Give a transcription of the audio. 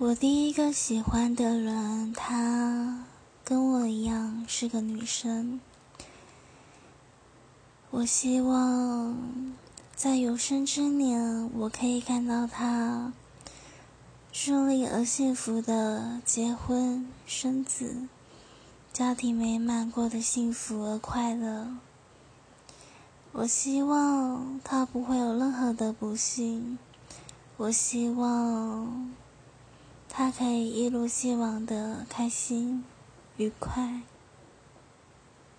我第一个喜欢的人，她跟我一样是个女生。我希望在有生之年，我可以看到她顺利而幸福的结婚生子，家庭美满，过得幸福而快乐。我希望她不会有任何的不幸。我希望。他可以一如既往的开心、愉快。